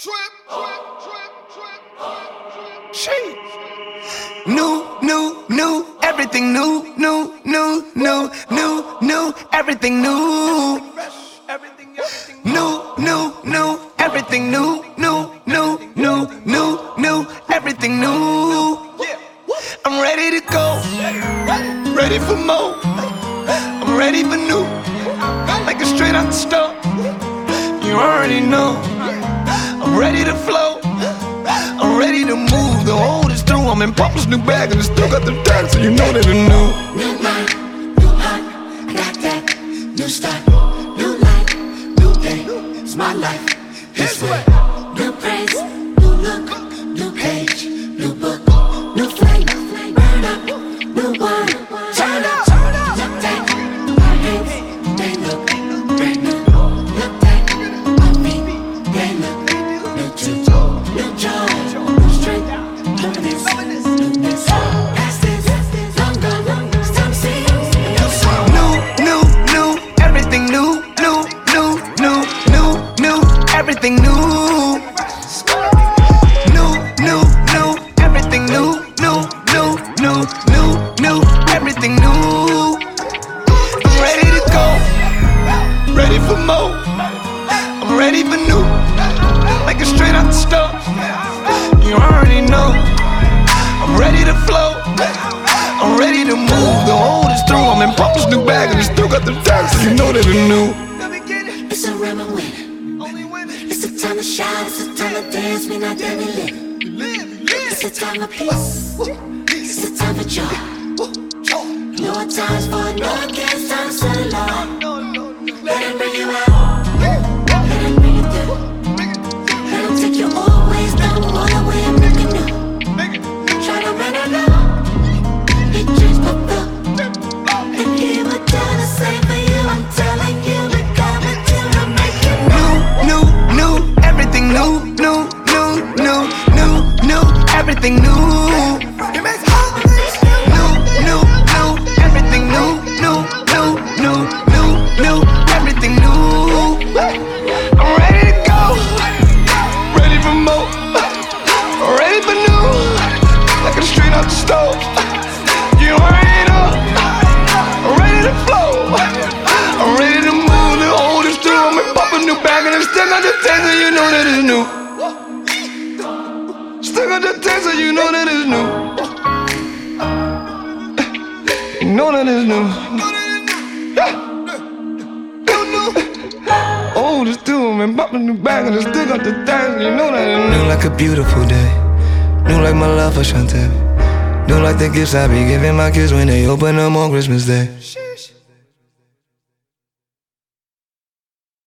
She. New, new, new, everything new, new, new, new, new, new, everything new. New, new, new, everything new, new, new, new, new, new, everything new. I'm ready to go, ready for more. I'm ready for new, like a straight out the stove. You already know, I'm ready to flow. I'm ready to move. The old is through. I'm in Papa's new bag and it's still got the tag, so you know that it's new. New mind, new heart, got that new start, new life, new day. It's my life, ready for more. I'm ready for new, like a straight out the stove. You already know. Move. The old is through. I'm in Papa's new bag and it's still got the tag, so you know that it's new. It's a rim and win. It's a time to shout, it's a time to dance, we not done to live. It's a time of peace. It's a time for joy. No times for no against times for the Lord. Let him bring you out. Everything new. New, new, new, everything new, new, new, new, new, new, everything new. I'm ready to go, ready for more, ready for new, like a straight out the stove. You already know, I'm ready to flow, I'm ready to move. The through, I'm in pop a new bag and it's still got the so you know that it's new. Got the taste, so you know that it's new. You know that it's new. Oh, pop a new bag and got the you know that it's new. New like a beautiful day. New like my love for Shantae. New like the gifts I be giving my kids when they open them on Christmas Day.